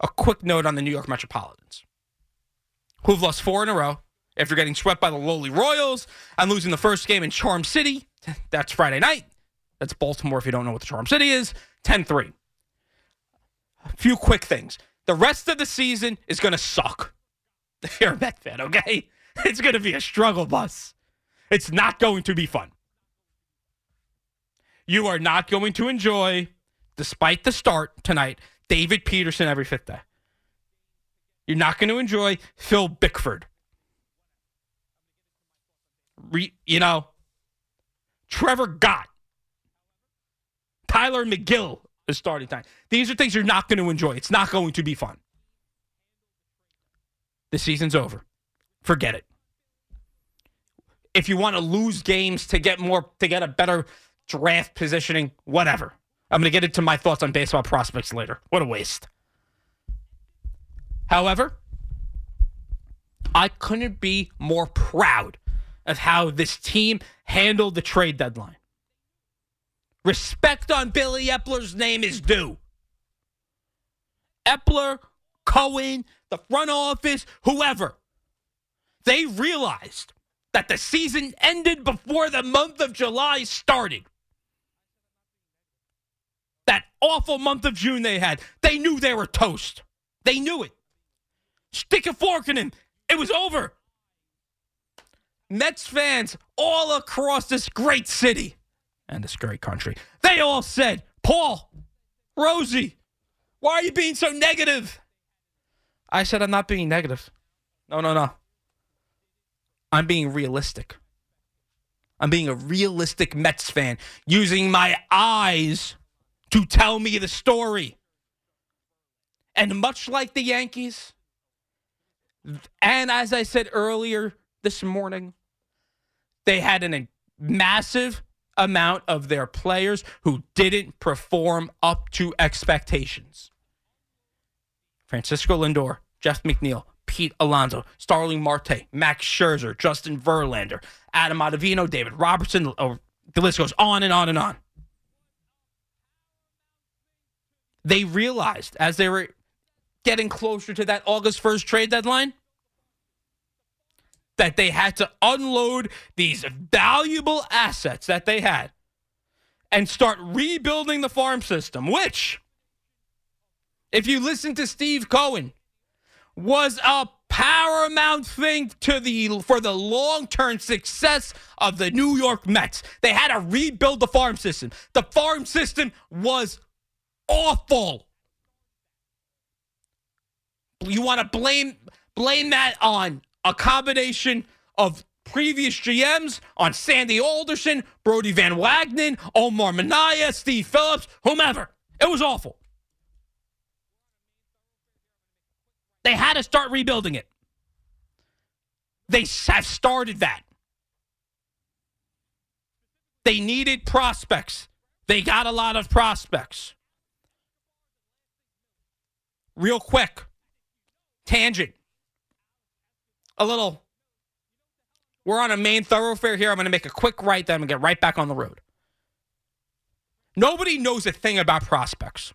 a quick note on the New York Metropolitans, who've lost four in a row after getting swept by the lowly Royals and losing the first game in Charm City. That's Friday night. That's Baltimore, if you don't know what the Charm City is. 10 3. A few quick things. The rest of the season is going to suck. If you're a Met fan, okay? It's going to be a struggle bus. It's not going to be fun. You are not going to enjoy, despite the start tonight, David Peterson every fifth day. You're not going to enjoy Phil Bickford. Re, you know, Trevor Gott, Tylor Megill is starting time. These are things you're not going to enjoy. It's not going to be fun. The season's over. Forget it. If you want to lose games to get more, to get a better draft positioning, whatever. I'm going to get into my thoughts on baseball prospects later. What a waste. However, I couldn't be more proud of how this team handled the trade deadline. Respect on Billy Eppler's name is due. Eppler, Cohen, the front office, whoever, they realized that the season ended before the month of July started that awful month of June they had, they knew they were toast. They knew it. Stick a fork in him. It was over. Mets fans all across this great city and this great country, they all said, Paul, Rosie, why are you being so negative? I said, I'm not being negative. No, no, no. I'm being realistic. I'm being a realistic Mets fan using my eyes to tell me the story. And much like the Yankees, and as I said earlier this morning, they had a massive amount of their players who didn't perform up to expectations. Francisco Lindor, Jeff McNeil, Pete Alonso, Starling Marte, Max Scherzer, Justin Verlander, Adam Ottavino, David Robertson. The list goes on and on and on. They realized as they were getting closer to that August 1st trade deadline that they had to unload these valuable assets that they had and start rebuilding the farm system, which, if you listen to Steve Cohen, was a paramount thing to the for the long-term success of the New York Mets. They had to rebuild the farm system. The farm system was awful. You want to blame blame that on a combination of previous GMs, on Sandy Alderson, Brodie Van Wagenen, Omar Minaya, Steve Phillips, whomever. It was awful. They had to start rebuilding it. They have started that. They needed prospects. They got a lot of prospects real quick, tangent, a little. We're on a main thoroughfare here. I'm going to make a quick right, then I'm going to get right back on the road. Nobody knows a thing about prospects,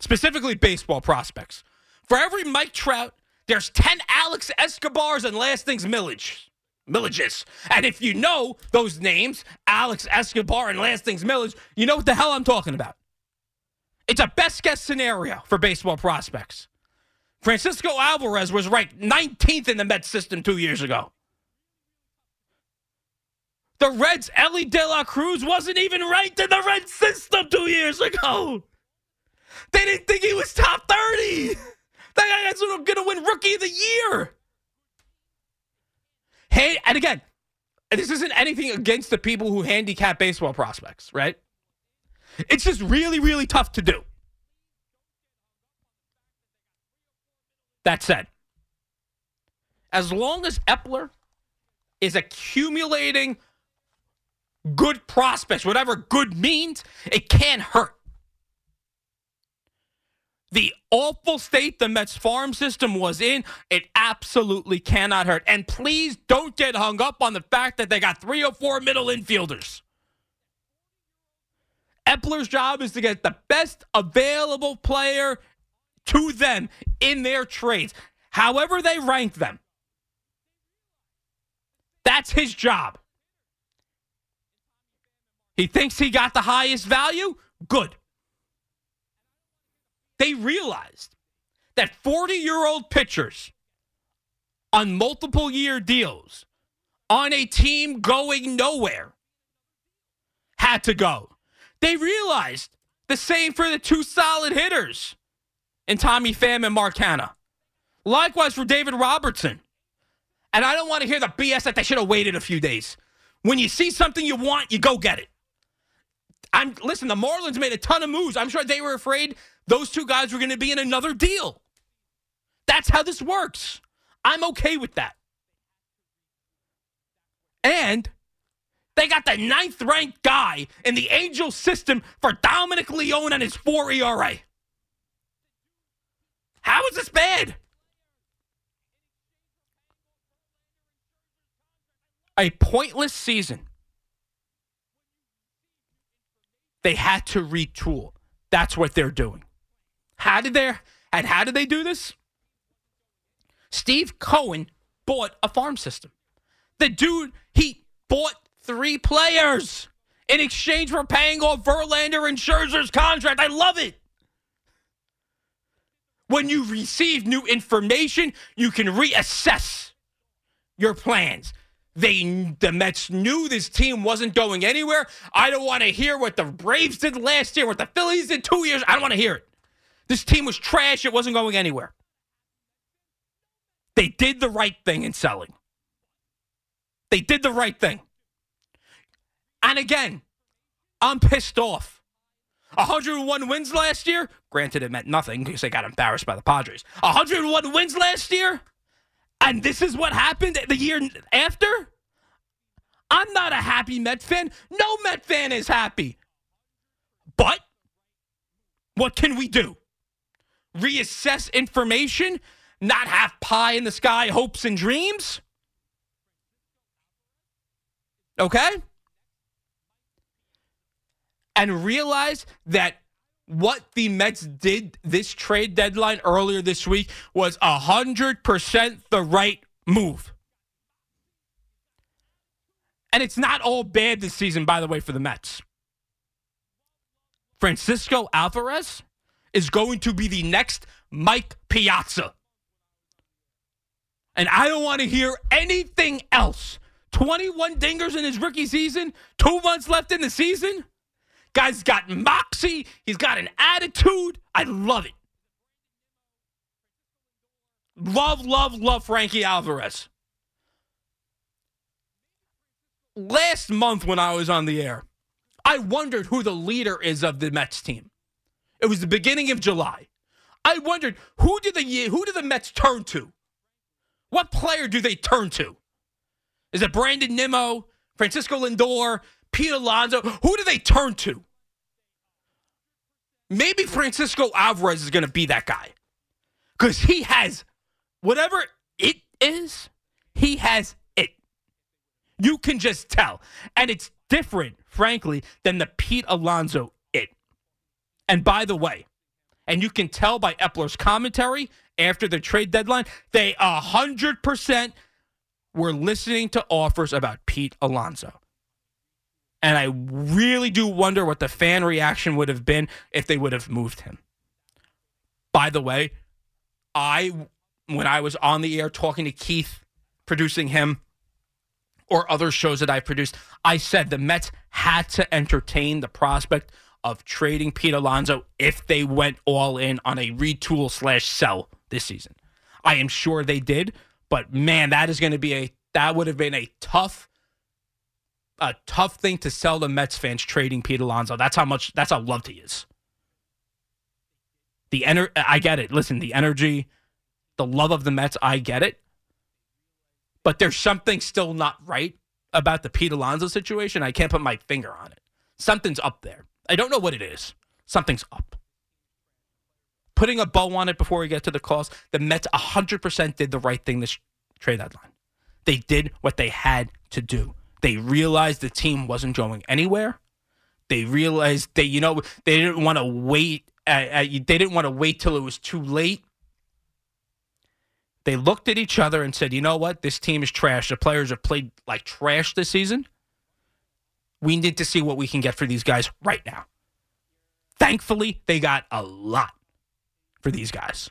specifically baseball prospects. For every Mike Trout, there's 10 Alex Escobars and last thing's Millage. Milledges. And if you know those names, Alex Escobar and Lastings Milledge, you know what the hell I'm talking about. It's a best guess scenario for baseball prospects. Francisco Alvarez was ranked 19th in the Mets system two years ago. The Reds' Elly De La Cruz wasn't even ranked in the Reds system two years ago. They didn't think he was top 30. That guy's going to win Rookie of the Year. Hey, and again, this isn't anything against the people who handicap baseball prospects, right? It's just really, really tough to do. That said, as long as Eppler is accumulating good prospects, whatever good means, it can't hurt. The awful state the Mets farm system was in, it absolutely cannot hurt. And please don't get hung up on the fact that they got three or four middle infielders. Eppler's job is to get the best available player to them in their trades, however they rank them. That's his job. He thinks he got the highest value? Good. They realized that 40 year old pitchers on multiple year deals on a team going nowhere had to go. They realized the same for the two solid hitters in Tommy Pham and Mark Canha. Likewise for David Robertson. And I don't want to hear the BS that they should have waited a few days. When you see something you want, you go get it. I'm listen, the Marlins made a ton of moves. I'm sure they were afraid those two guys were going to be in another deal. That's how this works. I'm okay with that. And they got the ninth ranked guy in the Angel system for Dominic Leone and his 4 ERA. How is this bad? A pointless season. They had to retool. That's what they're doing. How did they and how did they do this? Steve Cohen bought a farm system. The dude, he bought three players in exchange for paying off Verlander and Scherzer's contract. I love it. When you receive new information, you can reassess your plans. They the Mets knew this team wasn't going anywhere. I don't want to hear what the Braves did last year, what the Phillies did two years. I don't want to hear it. This team was trash. It wasn't going anywhere. They did the right thing in selling. They did the right thing. And again, I'm pissed off. 101 wins last year. Granted, it meant nothing because they got embarrassed by the Padres. 101 wins last year. And this is what happened the year after? I'm not a happy Met fan. No Met fan is happy. But what can we do? Reassess information? Not have pie in the sky hopes and dreams? Okay? And realize that what the Mets did this trade deadline earlier this week was 100% the right move. And it's not all bad this season, by the way, for the Mets. Francisco Alvarez is going to be the next Mike Piazza. And I don't want to hear anything else. 21 dingers in his rookie season, two months left in the season. Guy's got moxie. He's got an attitude. I love it. Love, love, love Frankie Alvarez. Last month when I was on the air, I wondered who the leader is of the Mets team. It was the beginning of July. I wondered who did the who did the Mets turn to? What player do they turn to? Is it Brandon Nimmo, Francisco Lindor, Pete Alonso. Who do they turn to? Maybe Francisco Alvarez is going to be that guy because he has whatever it is, he has it. You can just tell. And it's different, frankly, than the Pete Alonso it. And by the way, and you can tell by Eppler's commentary after the trade deadline, they 100% were listening to offers about Pete Alonso. And I really do wonder what the fan reaction would have been if they would have moved him. By the way, I when I was on the air talking to Keith, producing him, or other shows that I produced, I said the Mets had to entertain the prospect of trading Pete Alonso if they went all in on a retool slash sell this season. I am sure they did, but man, that is going to be a that would have been a tough a tough thing to sell the Mets fans trading Pete Alonso. That's how much that's how loved he is. The ener- I get it. Listen, the energy, the love of the Mets, I get it. But there's something still not right about the Pete Alonso situation. I can't put my finger on it. Something's up there. I don't know what it is. Something's up. Putting a bow on it before we get to the calls, the Mets 100% did the right thing this trade deadline. They did what they had to do. They realized the team wasn't going anywhere. They realized they, you know, they didn't want to wait. Uh, uh, they didn't want to wait till it was too late. They looked at each other and said, "You know what? This team is trash. The players have played like trash this season. We need to see what we can get for these guys right now." Thankfully, they got a lot for these guys.